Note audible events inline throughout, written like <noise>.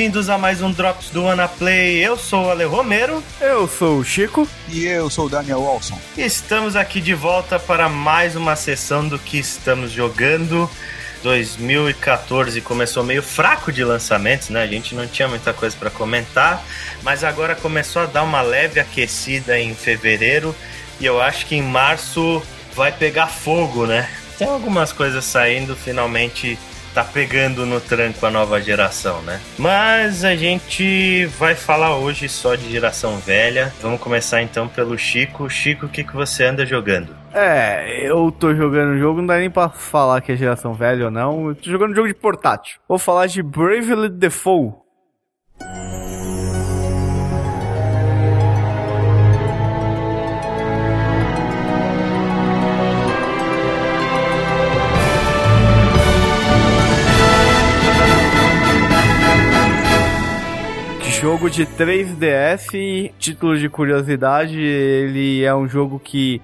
Bem-vindos a mais um Drops do Anaplay. Eu sou o Ale Romero. Eu sou o Chico. E eu sou o Daniel Wilson. Estamos aqui de volta para mais uma sessão do que estamos jogando. 2014 começou meio fraco de lançamentos, né? A gente não tinha muita coisa para comentar, mas agora começou a dar uma leve aquecida em fevereiro e eu acho que em março vai pegar fogo, né? Tem algumas coisas saindo, finalmente tá pegando no tranco a nova geração, né? Mas a gente vai falar hoje só de geração velha. Vamos começar então pelo Chico. Chico, o que, que você anda jogando? É, eu tô jogando um jogo, não dá nem pra falar que é geração velha ou não. Eu tô jogando um jogo de portátil. Vou falar de Bravely Default. Jogo de 3DS, título de curiosidade, ele é um jogo que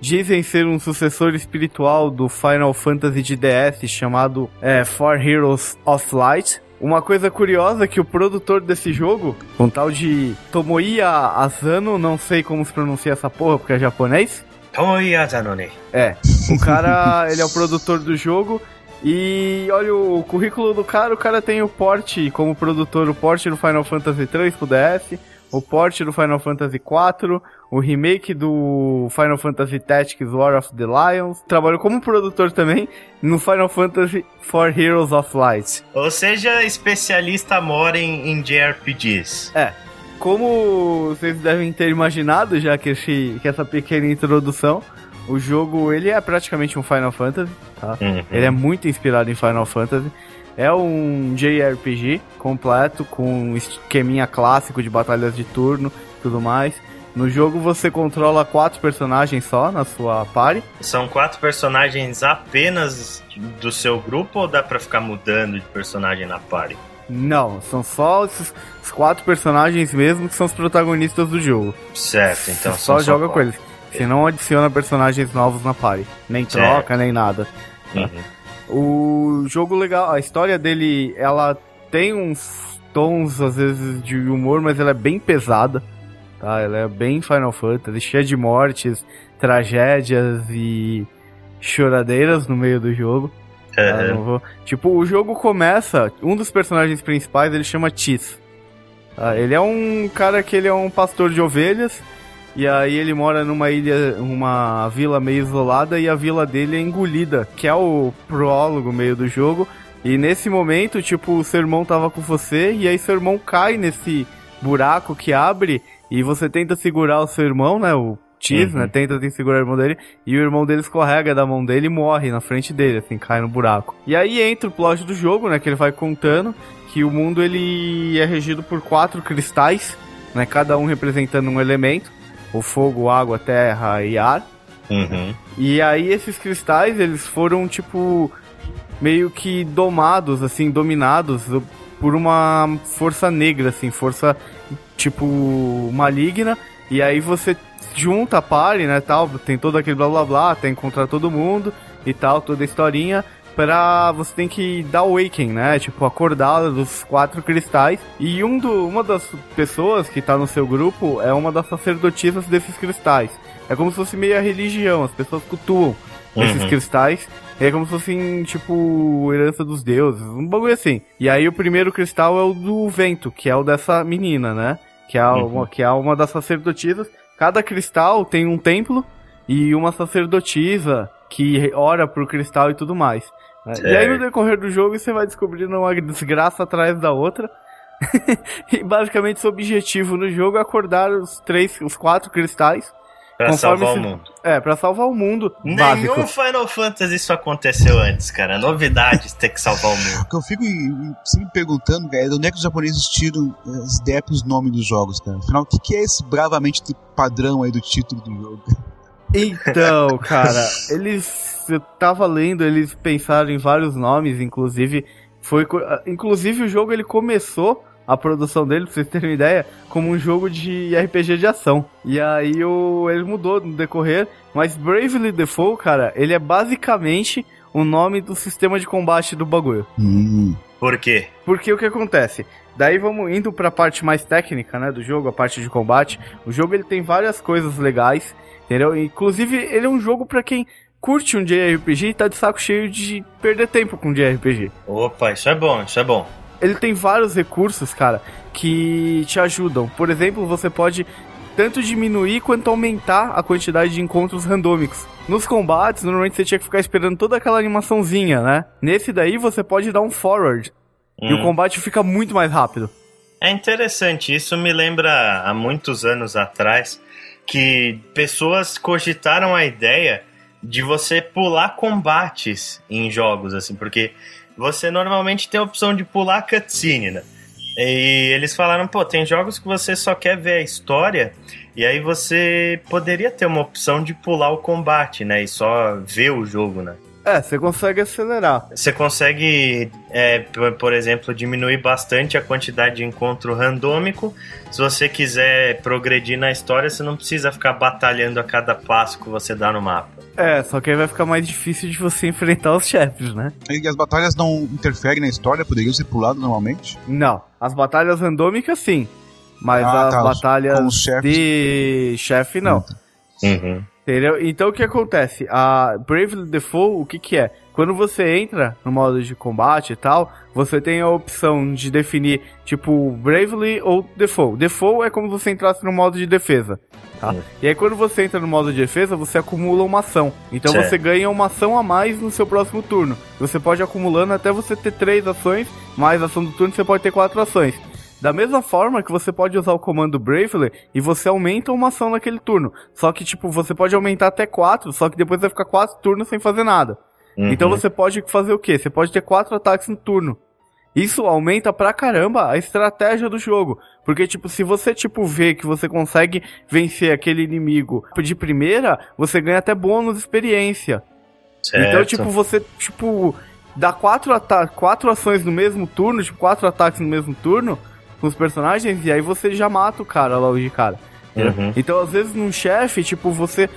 dizem ser um sucessor espiritual do Final Fantasy de DS chamado é, For Heroes of Light. Uma coisa curiosa é que o produtor desse jogo, um tal de Tomoya Asano, não sei como se pronuncia essa porra porque é japonês. Tomoya Zanone. É, o cara, <laughs> ele é o produtor do jogo e olha o currículo do cara, o cara tem o porte como produtor, o porte do Final Fantasy 3 pro DS, o porte do Final Fantasy 4, o remake do Final Fantasy Tactics War of the Lions. Trabalhou como produtor também no Final Fantasy For Heroes of Light. Ou seja, especialista mora em, em JRPGs. É. Como vocês devem ter imaginado, já que, esse, que essa pequena introdução, o jogo, ele é praticamente um Final Fantasy, tá? Uhum. Ele é muito inspirado em Final Fantasy. É um JRPG completo, com um esqueminha clássico de batalhas de turno e tudo mais. No jogo você controla quatro personagens só na sua party. São quatro personagens apenas do seu grupo ou dá pra ficar mudando de personagem na party? Não, são só os, quatro personagens mesmo que são os protagonistas do jogo. Certo, então Você só joga com eles. Você não adiciona personagens novos na party. Nem troca, é. nem nada. Tá? Uhum. O jogo legal, a história dele, ela tem uns tons, às vezes, de humor, mas ela é bem pesada. Tá? Ela é bem Final Fantasy, cheia de mortes, tragédias e choradeiras no meio do jogo. Tá? Vou... Tipo, o jogo começa, um dos personagens principais, ele chama Tis. Tá? Ele é um cara que ele é um pastor de ovelhas e aí ele mora numa ilha, uma vila meio isolada e a vila dele é engolida, que é o prólogo meio do jogo. E nesse momento, tipo, o seu irmão tava com você e aí seu irmão cai nesse buraco que abre e você tenta segurar o seu irmão, né, o Tiz, né, uhum. né, tenta segurar o irmão dele e o irmão dele escorrega da mão dele e morre na frente dele, assim, cai no buraco. E aí entra o plot do jogo, né, que ele vai contando que o mundo ele é regido por quatro cristais, né, cada um representando um elemento o fogo, água, terra e ar. Uhum. E aí esses cristais, eles foram tipo meio que domados, assim, dominados por uma força negra, assim, força tipo maligna. E aí você junta a party, né, tal, tem todo aquele blá blá blá, que encontrar todo mundo e tal, toda a historinha pra. Você tem que dar awaken, né? Tipo, acordar dos quatro cristais. E um do, uma das pessoas que tá no seu grupo é uma das sacerdotisas desses cristais. É como se fosse meio a religião, as pessoas cultuam uhum. esses cristais. É como se fossem, tipo, herança dos deuses, um bagulho assim. E aí o primeiro cristal é o do vento, que é o dessa menina, né? Que é, uhum. uma, que é uma das sacerdotisas. Cada cristal tem um templo e uma sacerdotisa que ora pro cristal e tudo mais. É. E aí no decorrer do jogo você vai descobrindo uma desgraça atrás da outra. <laughs> e basicamente seu objetivo no jogo é acordar os três, os quatro cristais. Pra salvar se... o mundo. É, pra salvar o mundo. Nenhum básico. Final Fantasy isso aconteceu antes, cara. Novidade ter que salvar o mundo. <laughs> O que eu fico sempre perguntando, velho, onde é que os japoneses tiram as ideias pros nomes dos jogos, cara? Afinal, o que, que é esse bravamente padrão aí do título do jogo? Então, cara, <laughs> eles. Eu tava lendo, eles pensaram em vários nomes, inclusive. Foi. Inclusive o jogo ele começou a produção dele, pra vocês terem uma ideia, como um jogo de RPG de ação. E aí o, ele mudou no decorrer, mas Bravely Default, cara, ele é basicamente o nome do sistema de combate do bagulho. Hum. Por quê? Porque o que acontece? Daí vamos indo para a parte mais técnica, né, do jogo, a parte de combate. O jogo ele tem várias coisas legais, entendeu? Inclusive, ele é um jogo para quem curte um JRPG e tá de saco cheio de perder tempo com JRPG. Opa, isso é bom, isso é bom. Ele tem vários recursos, cara, que te ajudam. Por exemplo, você pode tanto diminuir quanto aumentar a quantidade de encontros randômicos. Nos combates, normalmente você tinha que ficar esperando toda aquela animaçãozinha, né? Nesse daí você pode dar um forward. Hum. E o hum. combate fica muito mais rápido. É interessante, isso me lembra há muitos anos atrás que pessoas cogitaram a ideia de você pular combates em jogos, assim, porque você normalmente tem a opção de pular cutscene, né? E eles falaram, pô, tem jogos que você só quer ver a história, e aí você poderia ter uma opção de pular o combate, né? E só ver o jogo, né? É, você consegue acelerar. Você consegue, é, por, por, exemplo, diminuir bastante a quantidade de encontro randômico. Se você quiser progredir na história, você não precisa ficar batalhando a cada passo que você dá no mapa. É, só que aí vai ficar mais difícil de você <laughs> enfrentar os chefes, né? E as batalhas não interferem na história? Poderiam ser puladas normalmente? Não. As batalhas randômicas, sim. Mas ah, as tá, batalhas de chefe, não. Uhum. Entendeu? Então o que acontece? A Bravely Default, o que que é? Quando você entra no modo de combate e tal, você tem a opção de definir, tipo, Bravely ou Default. Default é como se você entrasse no modo de defesa, tá? E aí quando você entra no modo de defesa, você acumula uma ação. Então certo. você ganha uma ação a mais no seu próximo turno. Você pode ir acumulando até você ter três ações, mais ação do turno você pode ter quatro ações. Da mesma forma que você pode usar o comando Bravely e você aumenta uma ação naquele turno. Só que, tipo, você pode aumentar até quatro, só que depois vai ficar quatro turnos sem fazer nada. Uhum. Então você pode fazer o quê? Você pode ter quatro ataques no turno. Isso aumenta pra caramba a estratégia do jogo. Porque, tipo, se você, tipo, vê que você consegue vencer aquele inimigo de primeira, você ganha até bônus de experiência. Certo. Então, tipo, você, tipo, dá quatro, quatro ações no mesmo turno, tipo, quatro ataques no mesmo turno, com os personagens e aí você já mata o cara logo de cara. Uhum. Então, às vezes, num chefe, tipo, você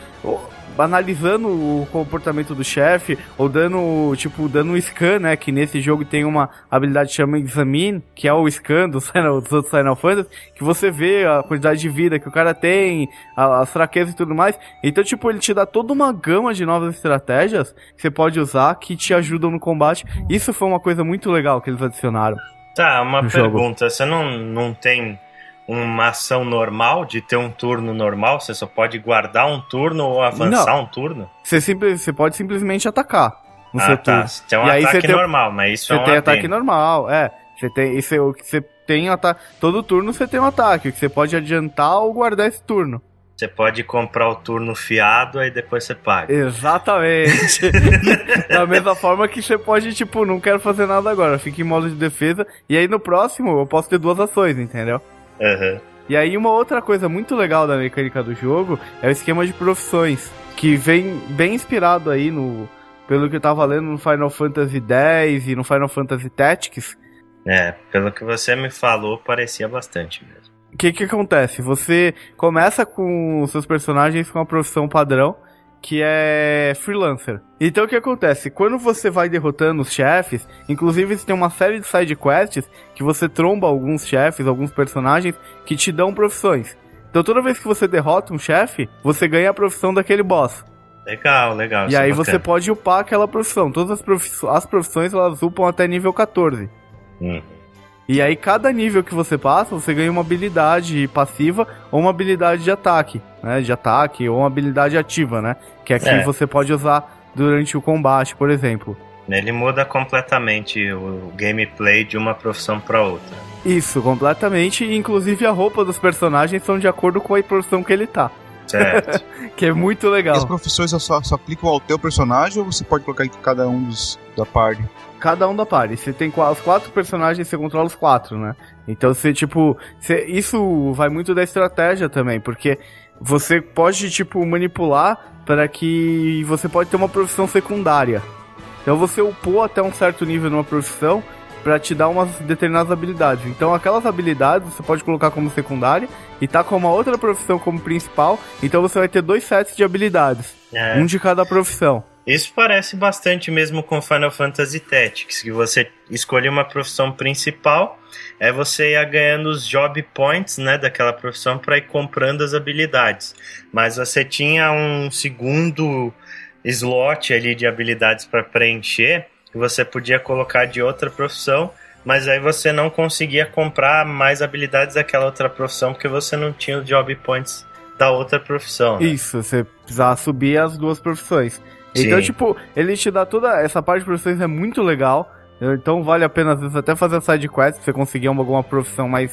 analisando o comportamento do chefe, ou dando, tipo, dando um scan, né? Que nesse jogo tem uma habilidade que chama Examine, que é o scan dos, <laughs> dos outros Final Fantasy, que você vê a quantidade de vida que o cara tem, as fraquezas e tudo mais. Então, tipo, ele te dá toda uma gama de novas estratégias que você pode usar que te ajudam no combate. Isso foi uma coisa muito legal que eles adicionaram. Tá, uma pergunta. Jogo. Você não, não tem uma ação normal de ter um turno normal? Você só pode guardar um turno ou avançar não. um turno? Você, simples, você pode simplesmente atacar no ah, seu tá. turno. Você tem um e ataque normal, mas isso você é um tem ataque normal, é. Você tem, isso, você tem ataque. Todo turno você tem um ataque, que você pode adiantar ou guardar esse turno. Você pode comprar o turno fiado, aí depois você paga. Exatamente. <laughs> da mesma forma que você pode, tipo, não quero fazer nada agora, fica em modo de defesa, e aí no próximo eu posso ter duas ações, entendeu? Uhum. E aí uma outra coisa muito legal da mecânica do jogo é o esquema de profissões, que vem bem inspirado aí no... Pelo que eu tava lendo no Final Fantasy X e no Final Fantasy Tactics. É, pelo que você me falou, parecia bastante mesmo. O que que acontece? Você começa com seus personagens com a profissão padrão, que é freelancer. Então o que acontece? Quando você vai derrotando os chefes, inclusive tem uma série de side quests que você tromba alguns chefes, alguns personagens que te dão profissões. Então toda vez que você derrota um chefe, você ganha a profissão daquele boss. Legal, legal. E aí é você pode upar aquela profissão. Todas as, profissões, as profissões elas upam até nível 14. Hum. E aí, cada nível que você passa, você ganha uma habilidade passiva ou uma habilidade de ataque, né? De ataque ou uma habilidade ativa, né? Que aqui é. você pode usar durante o combate, por exemplo. Ele muda completamente o gameplay de uma profissão para outra. Isso, completamente. Inclusive a roupa dos personagens são de acordo com a profissão que ele tá. Certo. <laughs> que é muito legal. E as profissões só, só aplicam ao teu personagem ou você pode colocar em cada um dos da party? cada um da party. Você tem os quatro personagens, você controla os quatro, né? Então você, tipo, você, isso vai muito da estratégia também, porque você pode, tipo, manipular para que você pode ter uma profissão secundária. Então você upou até um certo nível numa profissão para te dar umas determinadas habilidades. Então aquelas habilidades você pode colocar como secundária e tá com uma outra profissão como principal. Então você vai ter dois sets de habilidades, é. um de cada profissão. Isso parece bastante mesmo com Final Fantasy Tactics, que você escolhe uma profissão principal, é você ia ganhando os job points, né, daquela profissão para ir comprando as habilidades. Mas você tinha um segundo slot ali de habilidades para preencher, que você podia colocar de outra profissão, mas aí você não conseguia comprar mais habilidades daquela outra profissão porque você não tinha os job points da outra profissão. Né? Isso, você precisava subir as duas profissões. Então, tipo, ele te dá toda essa parte de profissões é muito legal. Então vale a pena às vezes até fazer side quest pra você conseguir uma, alguma profissão mais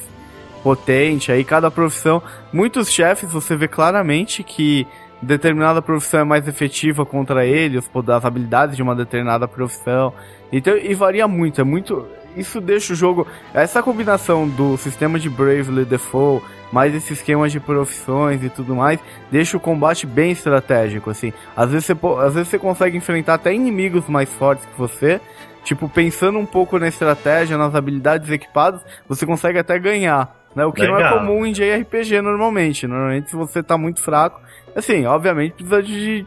potente. Aí cada profissão, muitos chefes você vê claramente que determinada profissão é mais efetiva contra ele, as habilidades de uma determinada profissão. Então, e varia muito, é muito. Isso deixa o jogo. Essa combinação do sistema de Bravely Default mais esse esquema de profissões e tudo mais, deixa o combate bem estratégico, assim. Às vezes você, às vezes você consegue enfrentar até inimigos mais fortes que você, tipo, pensando um pouco na estratégia, nas habilidades equipadas, você consegue até ganhar, né? O que Legal. não é comum em JRPG normalmente. Normalmente, se você tá muito fraco, assim, obviamente precisa de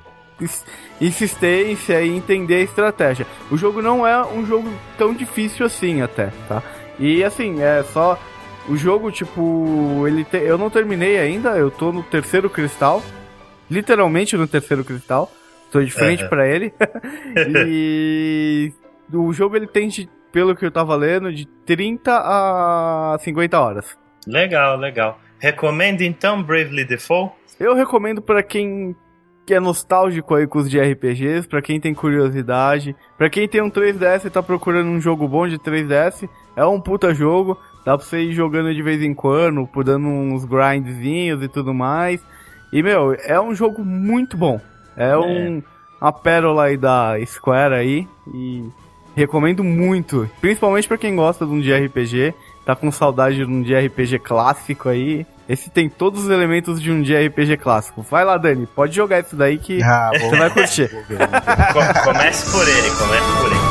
insistência e entender a estratégia. O jogo não é um jogo tão difícil assim até, tá? E assim, é só o jogo, tipo, ele te... eu não terminei ainda, eu tô no terceiro cristal. Literalmente no terceiro cristal. Tô de frente uhum. para ele. <laughs> e o jogo ele tem, de, pelo que eu tava lendo, de 30 a 50 horas. Legal, legal. Recomendo então Bravely Default? Eu recomendo para quem que é nostálgico aí com os de RPGs, para quem tem curiosidade, para quem tem um 3DS e tá procurando um jogo bom de 3DS, é um puta jogo. Dá pra você ir jogando de vez em quando, dando uns grindzinhos e tudo mais. E, meu, é um jogo muito bom. É, é. um uma pérola aí da Square aí. E recomendo muito. Principalmente para quem gosta de um JRPG. Tá com saudade de um JRPG clássico aí. Esse tem todos os elementos de um JRPG clássico. Vai lá, Dani, pode jogar isso daí que ah, você vai curtir. <laughs> comece por ele, comece por ele.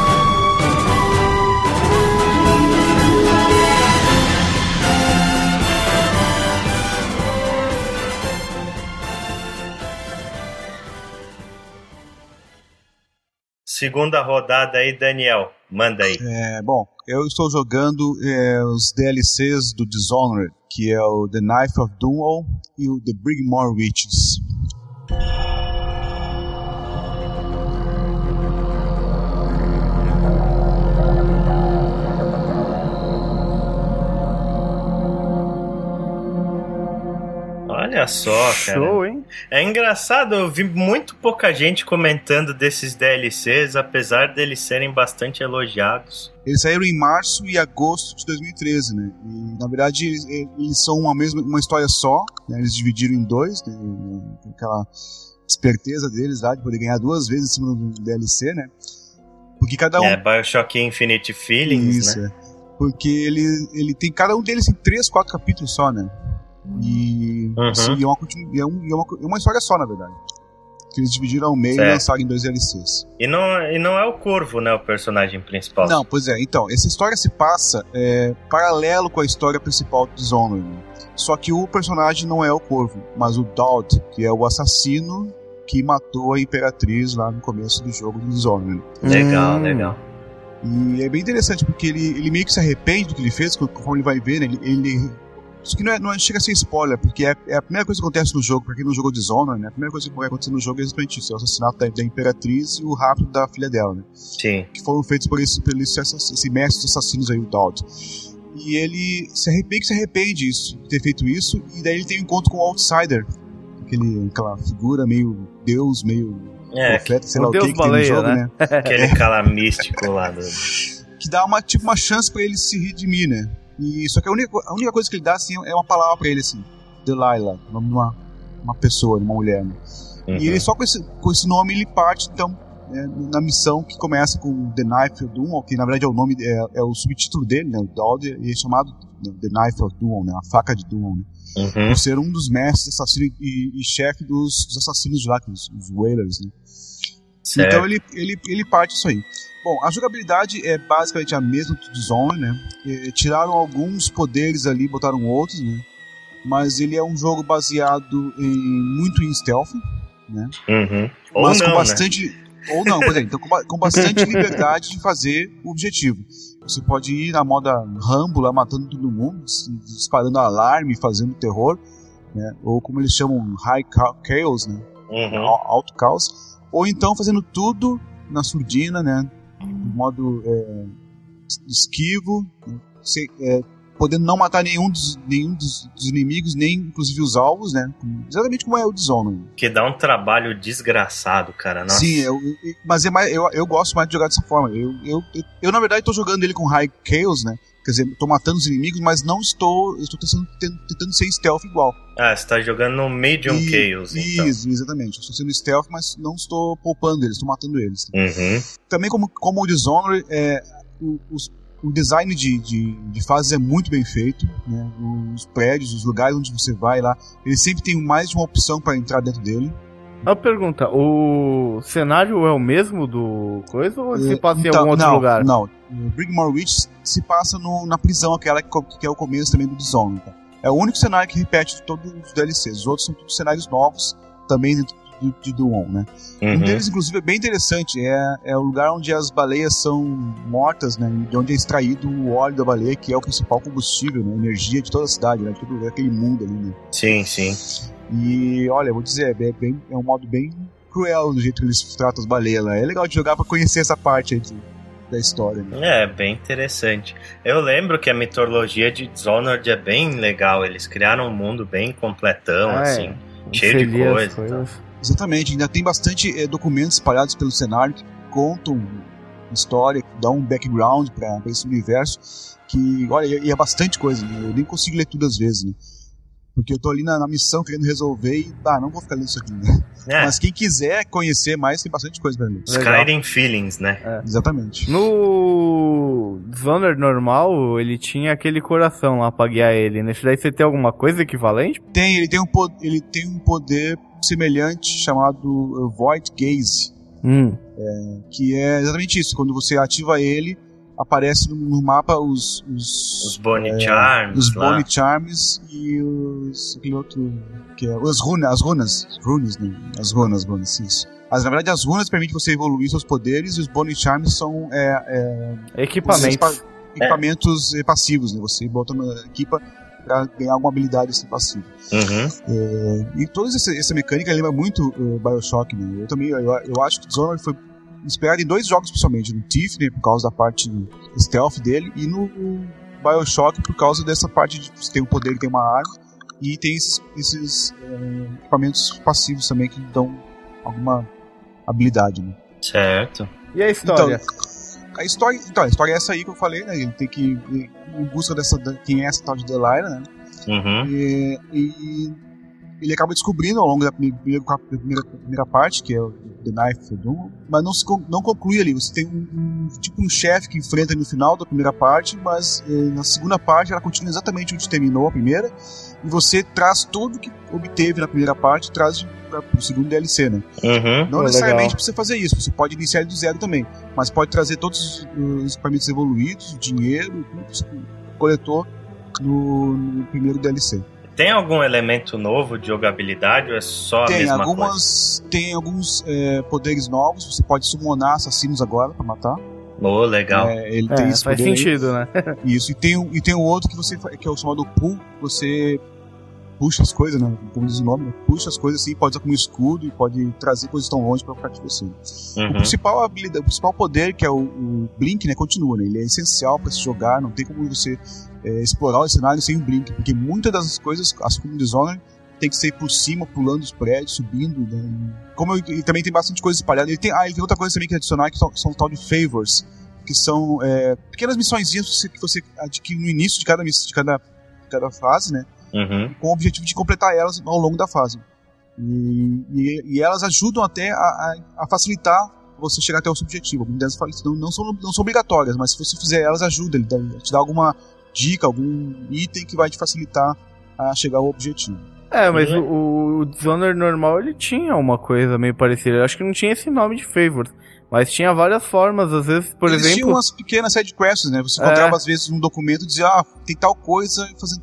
Segunda rodada aí, Daniel. Manda aí. É, bom, eu estou jogando é, os DLCs do Dishonored, que é o The Knife of Doom e o The Brigmore Witches. Olha só, cara. Show, hein? É engraçado, eu vi muito pouca gente comentando desses DLCs, apesar deles serem bastante elogiados. Eles saíram em março e agosto de 2013, né? E, na verdade, eles são uma mesma uma história só, né? Eles dividiram em dois, né? aquela esperteza deles lá de poder ganhar duas vezes em cima do DLC, né? Porque cada um... É, Bioshock Infinite Feelings, Isso, né? É. Porque ele, ele tem... Cada um deles tem três, quatro capítulos só, né? E, uhum. assim, é, uma, é, um, é, uma, é uma história só, na verdade. Que eles dividiram ao meio certo. e lançaram em dois DLCs. E não, e não é o Corvo, né? O personagem principal. Não, pois é. Então, essa história se passa é, paralelo com a história principal do Dishonored. Só que o personagem não é o Corvo, mas o Dowd, que é o assassino que matou a Imperatriz lá no começo do jogo do Dishonored. Legal, hum. legal. E é bem interessante porque ele, ele meio que se arrepende do que ele fez, conforme ele vai ver, né? ele, ele isso aqui não, é, não é, chega a ser spoiler, porque é, é, a primeira coisa que acontece no jogo, pra quem não jogou Dishonored, né? A primeira coisa que vai acontecer no jogo é exatamente isso: é o assassinato da, da Imperatriz e o rapto da filha dela, né? Sim. Que foram feitos por esse, por esse, esse mestre dos assassinos aí, o Dowd. E ele se arrepende, se arrepende isso, de ter feito isso, e daí ele tem um encontro com o Outsider, aquele, aquela figura meio deus, meio é, profeta, sei lá o que, que tem no jogo, né? né? <laughs> Aquele cara místico lá do... Que dá uma, tipo, uma chance para ele se redimir, né? E, só que a única, a única coisa que ele dá assim, é uma palavra pra ele, assim: Delilah, o nome de uma, uma pessoa, de uma mulher. Né? Uhum. E ele só com esse, com esse nome ele parte, então, é, na missão que começa com The Knife of Doom, que na verdade é o nome, é, é o subtítulo dele, né? O Dowd, e é chamado The Knife of Doom, né? A faca de Doom, né? Uhum. Por ser um dos mestres assassinos e, e chefe dos, dos, assassinos de lá, os, os Whalers, né? Então ele, ele, ele parte isso aí. Bom, a jogabilidade é basicamente a mesma do Dishonored, né? E, tiraram alguns poderes ali, botaram outros, né? Mas ele é um jogo baseado em muito em stealth, né? Uhum. Ou mas não, com né? bastante. Né? Ou não, por exemplo, então, com, com bastante <laughs> liberdade de fazer o objetivo. Você pode ir na moda Rambo lá matando todo mundo, disparando alarme, fazendo terror, né? Ou como eles chamam, High Chaos, né? Uhum. Alto caos. Ou então fazendo tudo na surdina, né? De modo é, esquivo, é, podendo não matar nenhum dos, nenhum dos, dos, inimigos, nem inclusive os alvos, né? Exatamente como é o Dishonored. Que dá um trabalho desgraçado, cara. Nossa. Sim, eu, eu, mas é mais, eu, eu gosto mais de jogar dessa forma. Eu, eu, eu, eu na verdade, estou jogando ele com High Chaos, né? Quer dizer, estou matando os inimigos, mas não estou. Estou tentando, tentando ser stealth igual. Ah, você está jogando no Medium e, Chaos, então. Isso, exatamente. estou sendo stealth, mas não estou poupando eles, estou matando eles. Uhum. Também, como, como o Dishonored, é, os, o design de, de, de, fases é muito bem feito, né? Os prédios, os lugares onde você vai lá, ele sempre tem mais de uma opção para entrar dentro dele. Uma pergunta, o cenário é o mesmo do coisa ou se passa então, em algum outro não, lugar? Não, o Brigmore Witch se passa no, na prisão, aquela que, que, é o começo também do Dishonored. Tá? É o único cenário que repete de todos os DLCs. Os outros são todos cenários novos, também dentro de, de Duon, né? Uhum. Um deles, inclusive, é bem interessante. É, é o lugar onde as baleias são mortas, né? De onde é extraído o óleo da baleia, que é o principal combustível, né? Energia de toda a cidade, né? De todo aquele mundo ali, né? Sim, sim. E, olha, vou dizer, é, bem, é um modo bem cruel do jeito que eles tratam as baleias lá. É legal de jogar para conhecer essa parte aí de, da história. Né? É, bem interessante. Eu lembro que a mitologia de Dishonored é bem legal. Eles criaram um mundo bem completão, ah, assim, é. cheio de coisa. Exatamente, ainda tem bastante é, documentos espalhados pelo cenário que contam história, que dão um background para esse universo, que, olha, e é bastante coisa, né? eu nem consigo ler tudo às vezes, né? Porque eu tô ali na, na, missão querendo resolver e, ah, não vou ficar lendo isso aqui, né? É. Mas quem quiser conhecer mais, tem bastante coisa pra ler. Skyrim Feelings, né? É. Exatamente. No Dishonored normal, ele tinha aquele coração lá pra guiar ele. Nesse daí você tem alguma coisa equivalente? Tem, ele tem um, ele tem um poder semelhante chamado uh, Void Gaze. Hum. É, que é exatamente isso. Quando você ativa ele, aparece no mapa os. Os, os Bonnie é, Charms. Os lá. Bonnie Charms e os. Aquele outro. Que é, as runas, as runas. Runes, né? As runas, runas, isso. Mas na verdade as runas permitem você evoluir seus poderes e os Bonnie Charms são. É, é equipamentos. Equipamentos é. passivos, né? Você bota na equipa para ganhar alguma habilidade assim passiva. Uhum. É, e toda essa, essa, mecânica lembra muito uh, Bioshock, né? Eu também, eu, eu acho que Dishonored foi inspirado em dois jogos principalmente, no Tiffany por causa da parte stealth dele e no Bioshock por causa dessa parte de você tem um poder, tem uma arma e tem esses, esses uh, equipamentos passivos também que dão alguma habilidade, né? Certo. E a história? Então, a história, então, a história é essa aí que eu falei, né? Ele tem que ir em busca dessa quem é essa tal de Delilah, né? Uhum. E, e, ele acaba descobrindo ao longo da primeira, primeira, primeira parte, que é o The Knife Doom, mas não, se, não conclui ali. Você tem um, um tipo um chefe que enfrenta no final da primeira parte, mas eh, na segunda parte ela continua exatamente onde terminou a primeira, e você traz tudo que obteve na primeira parte, traz para o segundo DLC, né? Uhum, não necessariamente para você fazer isso, você pode iniciar do zero também, mas pode trazer todos os equipamentos evoluídos, dinheiro, tudo que você coletou no, no primeiro DLC. Tem algum elemento novo de jogabilidade ou é só tem, a mesma algumas, coisa? Tem alguns é, poderes novos, você pode summonar assassinos agora para matar. Oh, legal. É, ele é, tem esse faz sentido, aí. né? <laughs> Isso, e tem, e tem um outro que você que é o chamado pull, você puxa as coisas, né? Como diz o nome, né? puxa as coisas assim, pode usar como escudo e pode trazer coisas tão longe para perto de você. Uhum. O principal habilidade, o principal poder, que é o, o, Blink, né? Continua, né? Ele é essencial para se jogar, não tem como você é, explorar o cenário sem o Blink, porque muitas das coisas, assim como o Dishonored, tem que ser por cima, pulando os prédios, subindo, né? Como ele também tem bastante coisa espalhada. Ele tem, ah, ele tem outra coisa também que é adicionar, que são, são tal de favors, que são é, pequenas missões que você, que você adquire no início de cada, de cada, de cada fase, né? uhum. com o objetivo de completar elas ao longo da fase. E, e, e elas ajudam até a, a, a, facilitar você chegar até o seu objetivo. Algumas delas não, não, são, não são obrigatórias, mas se você fizer elas, ajuda. Ele te dá alguma dica, algum item que vai te facilitar a chegar ao objetivo. É, mas uhum. o, o Dishonored normal ele tinha uma coisa meio parecida. Eu acho que não tinha esse nome de favors. Mas tinha várias formas, às vezes, por Eles exemplo. Tinha umas pequenas side quests, né? Você encontrava, é. às vezes, um documento e dizia, ah, tem tal coisa, fazer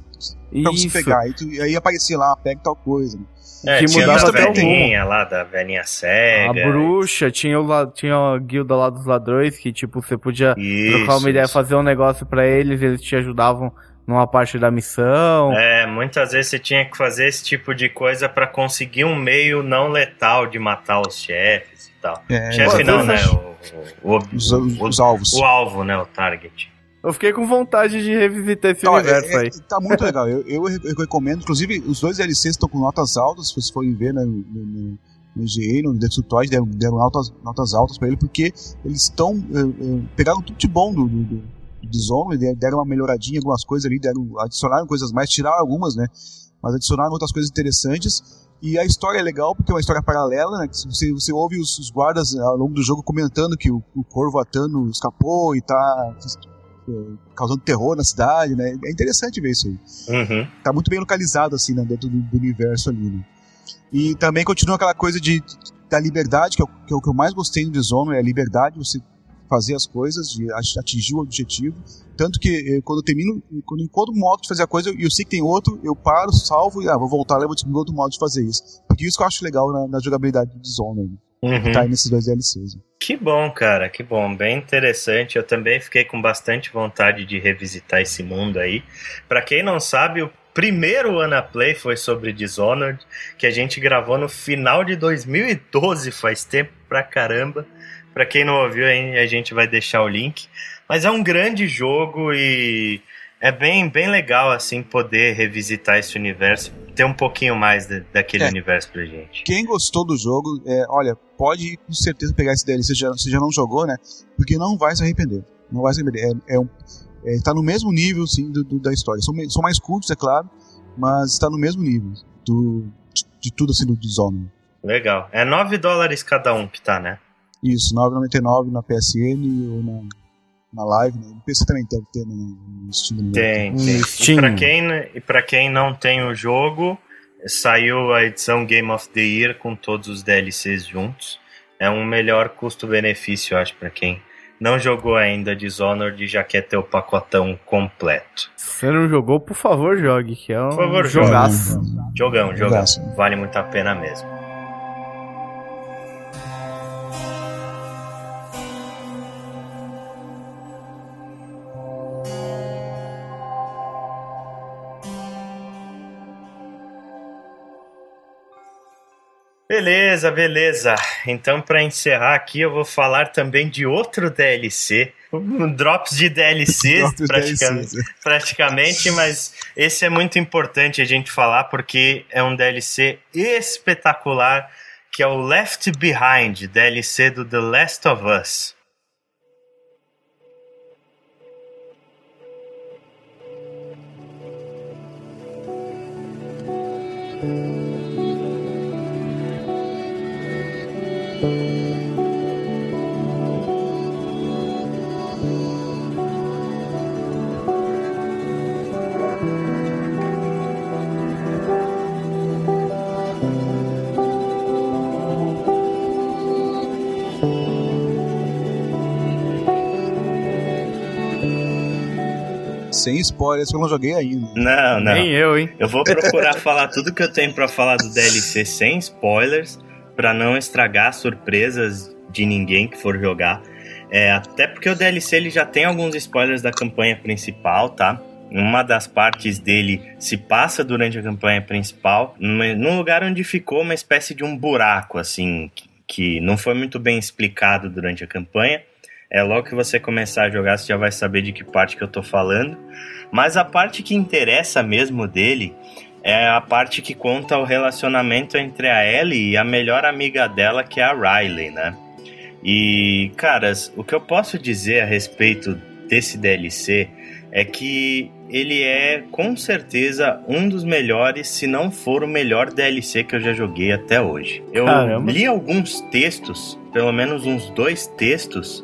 pra você pegar. E, tu, e aí aparecia lá, pega tal coisa. Né? É, que mudava até velhinha lá, da velhinha cega. A bruxa, tinha, o, tinha a guilda lá dos ladrões, que tipo, você podia isso, trocar uma ideia, fazer um negócio para eles, eles te ajudavam numa parte da missão. É, muitas vezes você tinha que fazer esse tipo de coisa para conseguir um meio não letal de matar os chefes e tal. É, Chefe não, né? O, o, o, os, os, alvos. O alvo, né? O target. Eu fiquei com vontade de revisitar esse universo é, aí. tá muito legal. Eu, eu, recomendo. Inclusive, os dois DLCs estão com notas altas. Se vocês forem ver né, no, no, no IGA, no Toys, deram, deram notas, notas altas para ele, porque eles estão. Uh, uh, pegaram tudo de bom do, do, do Dishonored, deram uma melhoradinha em algumas coisas ali, deram, adicionaram coisas mais, tiraram algumas, né? Mas adicionaram outras coisas interessantes. E a história é legal porque é uma história paralela, né? Você, você ouve os, os guardas ao longo do jogo comentando que o, o Corvo Atano escapou e tá causando terror na cidade, né? É interessante ver isso aí. Uhum. Tá muito bem localizado, assim, né, dentro do, do, universo ali, né? E também continua aquela coisa de, da liberdade, que é, o, que é o que eu mais gostei no Dishonored, é a liberdade, você fazer as coisas, de atingir o objetivo. Tanto que eh, quando eu termino, quando eu encontro um modo de fazer a coisa, e eu sei que tem outro, eu paro, salvo e ah, vou voltar lá e vou descobrir outro modo de fazer isso. Porque isso que eu acho legal na, na jogabilidade do Dishonored. Uhum. Que tá aí nesses dois DLCs. Né? Que bom, cara, que bom, bem interessante. Eu também fiquei com bastante vontade de revisitar esse mundo aí. Para quem não sabe, o primeiro Ana Play foi sobre Dishonored, que a gente gravou no final de 2012, faz tempo pra caramba. Para quem não ouviu, a gente vai deixar o link. Mas é um grande jogo e é bem, bem legal, assim, poder revisitar esse universo, ter um pouquinho mais de, daquele é. universo pra gente. Quem gostou do jogo, é, olha, pode com certeza pegar esse DLC, se já, se já não jogou, né? Porque não vai se arrepender. Não vai se arrepender. É, é um, é, tá no mesmo nível, sim, do, do, da história. São, são mais curtos, é claro, mas está no mesmo nível do, de, de tudo, assim, do Dishonored. Legal. É 9 dólares cada um que tá, né? Isso, 9,99 na PSN ou na, na live, né? No PC também deve ter né, no Steam. Tem, tem. Steam. E pra, quem, e pra quem não tem o jogo, saiu a edição Game of the Year com todos os DLCs juntos. É um melhor custo-benefício, acho, para quem não jogou ainda Dishonored e já quer ter o pacotão completo. Se não jogou, por favor, jogue, que é um por favor, jogaço. Jogão, jogão. Vale muito a pena mesmo. Beleza, beleza. Então, para encerrar aqui, eu vou falar também de outro DLC. Um drops de DLCs, <laughs> praticamente, DLCs. praticamente, mas esse é muito importante a gente falar porque é um DLC espetacular que é o Left Behind, DLC do The Last of Us. Sem spoilers, eu não joguei ainda. Não, não. Nem eu, hein? Eu vou procurar <laughs> falar tudo que eu tenho para falar do DLC sem spoilers, para não estragar surpresas de ninguém que for jogar. É, até porque o DLC ele já tem alguns spoilers da campanha principal, tá? Uma das partes dele se passa durante a campanha principal, num lugar onde ficou uma espécie de um buraco, assim, que não foi muito bem explicado durante a campanha. É logo que você começar a jogar, você já vai saber de que parte que eu tô falando. Mas a parte que interessa mesmo dele é a parte que conta o relacionamento entre a Ellie e a melhor amiga dela, que é a Riley, né? E, caras, o que eu posso dizer a respeito desse DLC é que ele é com certeza um dos melhores, se não for o melhor DLC que eu já joguei até hoje. Eu Caramba. li alguns textos, pelo menos uns dois textos,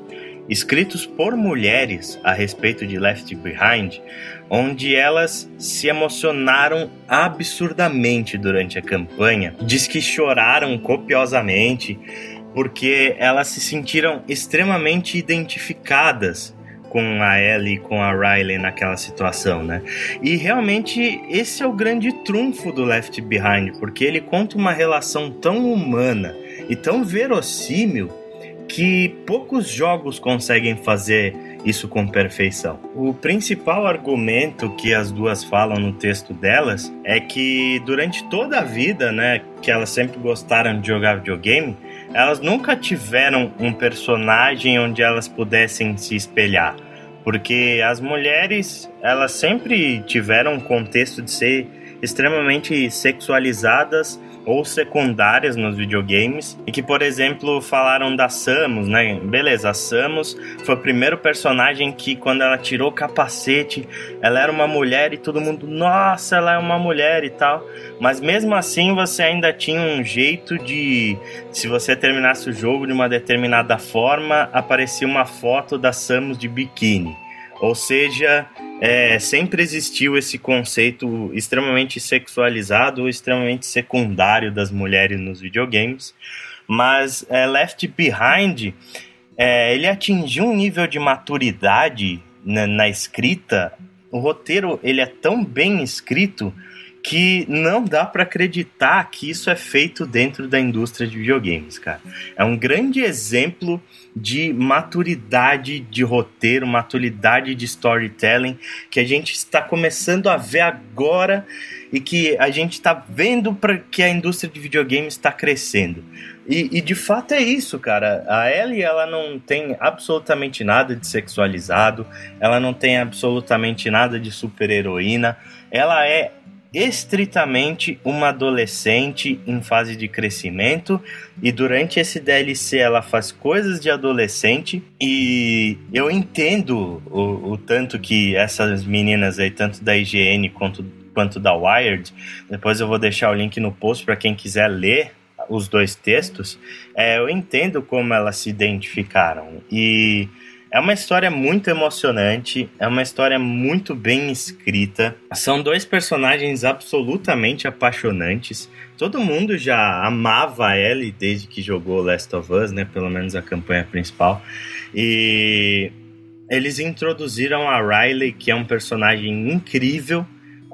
escritos por mulheres a respeito de Left Behind, onde elas se emocionaram absurdamente durante a campanha, diz que choraram copiosamente porque elas se sentiram extremamente identificadas com a Ellie e com a Riley naquela situação, né? E realmente esse é o grande trunfo do Left Behind, porque ele conta uma relação tão humana e tão verossímil que poucos jogos conseguem fazer isso com perfeição. O principal argumento que as duas falam no texto delas é que durante toda a vida, né, que elas sempre gostaram de jogar videogame, elas nunca tiveram um personagem onde elas pudessem se espelhar. Porque as mulheres, elas sempre tiveram um contexto de ser extremamente sexualizadas ou secundárias nos videogames e que, por exemplo, falaram da Samus, né? Beleza, a Samus foi o primeiro personagem que, quando ela tirou o capacete, ela era uma mulher e todo mundo, nossa, ela é uma mulher e tal. Mas mesmo assim, você ainda tinha um jeito de, se você terminasse o jogo de uma determinada forma, aparecia uma foto da Samus de biquíni. Ou seja, é, sempre existiu esse conceito extremamente sexualizado ou extremamente secundário das mulheres nos videogames. Mas é, Left Behind, é, ele atingiu um nível de maturidade na, na escrita. O roteiro ele é tão bem escrito que não dá para acreditar que isso é feito dentro da indústria de videogames, cara. É um grande exemplo de maturidade de roteiro, maturidade de storytelling que a gente está começando a ver agora e que a gente está vendo para que a indústria de videogames está crescendo. E, e, de fato é isso, cara. A Ellie ela não tem absolutamente nada de sexualizado, ela não tem absolutamente nada de super heroína. Ela é estritamente uma adolescente em fase de crescimento e durante esse DLC ela faz coisas de adolescente e eu entendo o, o tanto que essas meninas aí, tanto da IGN quanto, quanto da Wired, depois eu vou deixar o link no post para quem quiser ler os dois textos, é, eu entendo como elas se identificaram. E é uma história muito emocionante, é uma história muito bem escrita. São dois personagens absolutamente apaixonantes. Todo mundo já amava a Ellie desde que jogou Last of Us, né? Pelo menos a campanha principal. E eles introduziram a Riley, que é um personagem incrível,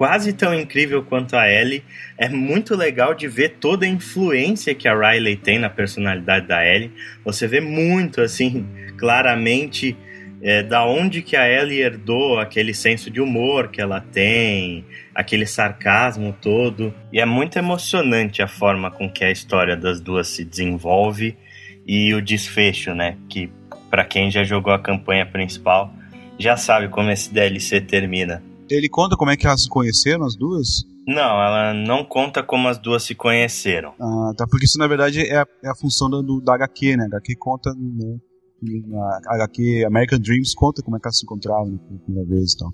quase tão incrível quanto a Ellie. É muito legal de ver toda a influência que a Riley tem na personalidade da Ellie. Você vê muito, assim, <laughs> claramente é, da onde que a Ellie herdou aquele senso de humor que ela tem, aquele sarcasmo todo. E é muito emocionante a forma com que a história das duas se desenvolve e o desfecho, né? Que para quem já jogou a campanha principal já sabe como esse DLC termina. Ele conta como é que elas se conheceram, as duas? Não, ela não conta como as duas se conheceram. Ah, tá. Porque isso na verdade é a, é a função do, da HQ, né? A HQ conta. Né, a HQ American Dreams conta como é que elas se encontraram pela primeira vez e tal.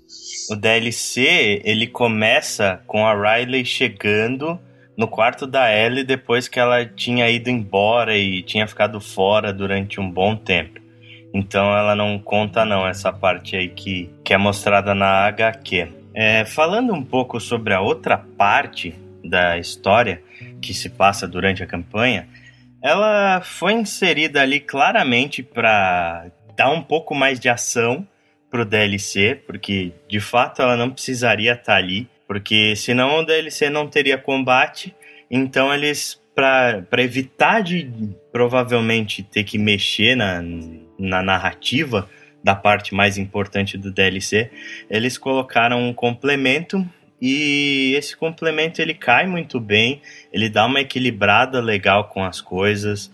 O DLC, ele começa com a Riley chegando no quarto da Ellie depois que ela tinha ido embora e tinha ficado fora durante um bom tempo. Então ela não conta não essa parte aí que, que é mostrada na HQ. É, falando um pouco sobre a outra parte da história que se passa durante a campanha, ela foi inserida ali claramente para dar um pouco mais de ação pro DLC, porque de fato ela não precisaria estar tá ali, porque senão o DLC não teria combate. Então eles, para evitar de provavelmente ter que mexer na, na narrativa da parte mais importante do DLC, eles colocaram um complemento e esse complemento ele cai muito bem, ele dá uma equilibrada legal com as coisas.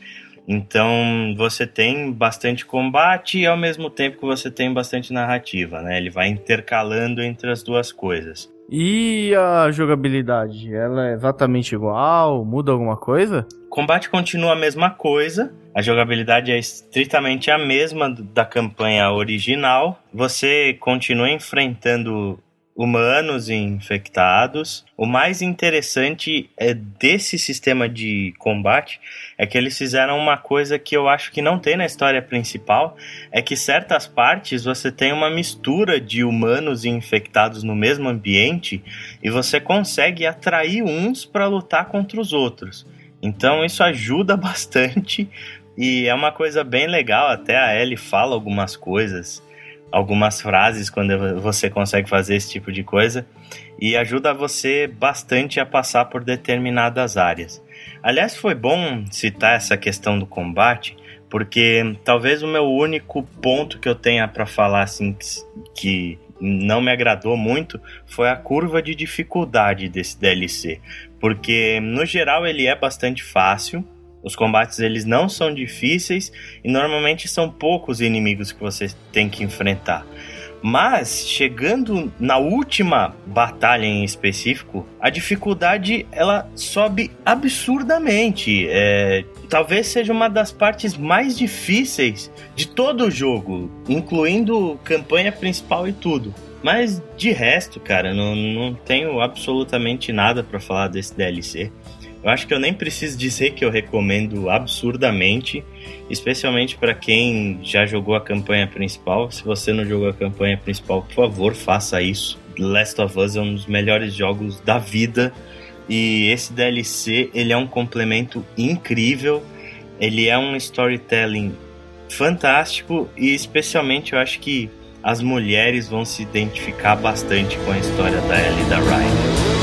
Então você tem bastante combate e ao mesmo tempo que você tem bastante narrativa, né? Ele vai intercalando entre as duas coisas. E a jogabilidade, ela é exatamente igual? Muda alguma coisa? combate continua a mesma coisa, a jogabilidade é estritamente a mesma da campanha original. Você continua enfrentando humanos infectados. O mais interessante é desse sistema de combate é que eles fizeram uma coisa que eu acho que não tem na história principal, é que certas partes você tem uma mistura de humanos e infectados no mesmo ambiente e você consegue atrair uns para lutar contra os outros. Então isso ajuda <laughs> bastante e é uma coisa bem legal, até a Ellie fala algumas coisas algumas frases quando você consegue fazer esse tipo de coisa e ajuda você bastante a passar por determinadas áreas. Aliás, foi bom citar essa questão do combate, porque talvez o meu único ponto que eu tenha para falar assim que não me agradou muito foi a curva de dificuldade desse DLC, porque no geral ele é bastante fácil, os combates eles não são difíceis e normalmente são poucos inimigos que você tem que enfrentar. Mas chegando na última batalha em específico, a dificuldade ela sobe absurdamente. É, talvez seja uma das partes mais difíceis de todo o jogo, incluindo campanha principal e tudo. Mas de resto, cara, não, não tenho absolutamente nada para falar desse DLC. Eu acho que eu nem preciso dizer que eu recomendo absurdamente, especialmente para quem já jogou a campanha principal. Se você não jogou a campanha principal, por favor, faça isso. Last of Us é um dos melhores jogos da vida e esse DLC ele é um complemento incrível. Ele é um storytelling fantástico e especialmente eu acho que as mulheres vão se identificar bastante com a história da Ellie e da Ryan.